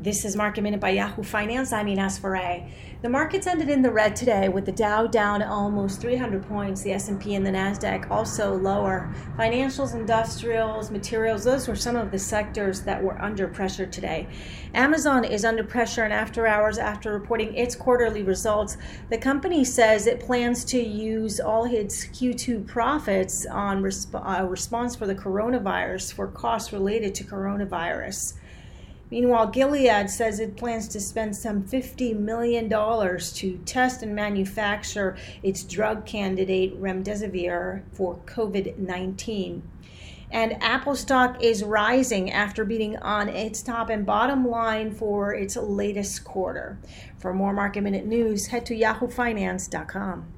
This is Market Minute by Yahoo Finance. I'm Ines Ferre. The markets ended in the red today with the Dow down almost 300 points, the S&P and the Nasdaq also lower. Financials, industrials, materials, those were some of the sectors that were under pressure today. Amazon is under pressure in after hours after reporting its quarterly results. The company says it plans to use all its Q2 profits on resp- uh, response for the coronavirus for costs related to coronavirus. Meanwhile, Gilead says it plans to spend some $50 million to test and manufacture its drug candidate remdesivir for COVID 19. And Apple stock is rising after beating on its top and bottom line for its latest quarter. For more market minute news, head to yahoofinance.com.